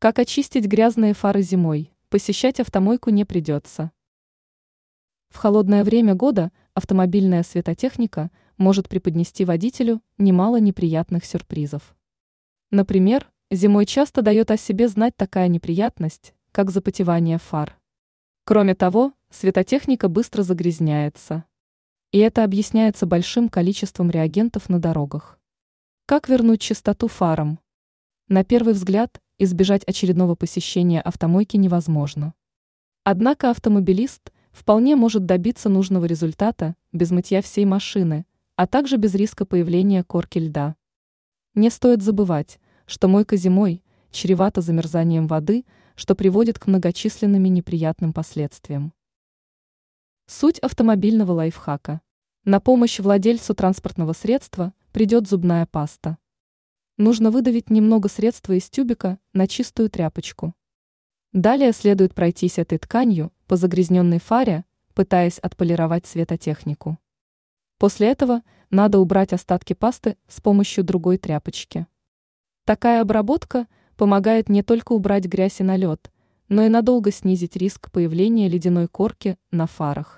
Как очистить грязные фары зимой? Посещать автомойку не придется. В холодное время года автомобильная светотехника может преподнести водителю немало неприятных сюрпризов. Например, зимой часто дает о себе знать такая неприятность, как запотевание фар. Кроме того, светотехника быстро загрязняется. И это объясняется большим количеством реагентов на дорогах. Как вернуть чистоту фарам? На первый взгляд, избежать очередного посещения автомойки невозможно. Однако автомобилист вполне может добиться нужного результата без мытья всей машины, а также без риска появления корки льда. Не стоит забывать, что мойка зимой чревата замерзанием воды, что приводит к многочисленным неприятным последствиям. Суть автомобильного лайфхака. На помощь владельцу транспортного средства придет зубная паста. Нужно выдавить немного средства из тюбика на чистую тряпочку. Далее следует пройтись этой тканью по загрязненной фаре, пытаясь отполировать светотехнику. После этого надо убрать остатки пасты с помощью другой тряпочки. Такая обработка помогает не только убрать грязь и налет, но и надолго снизить риск появления ледяной корки на фарах.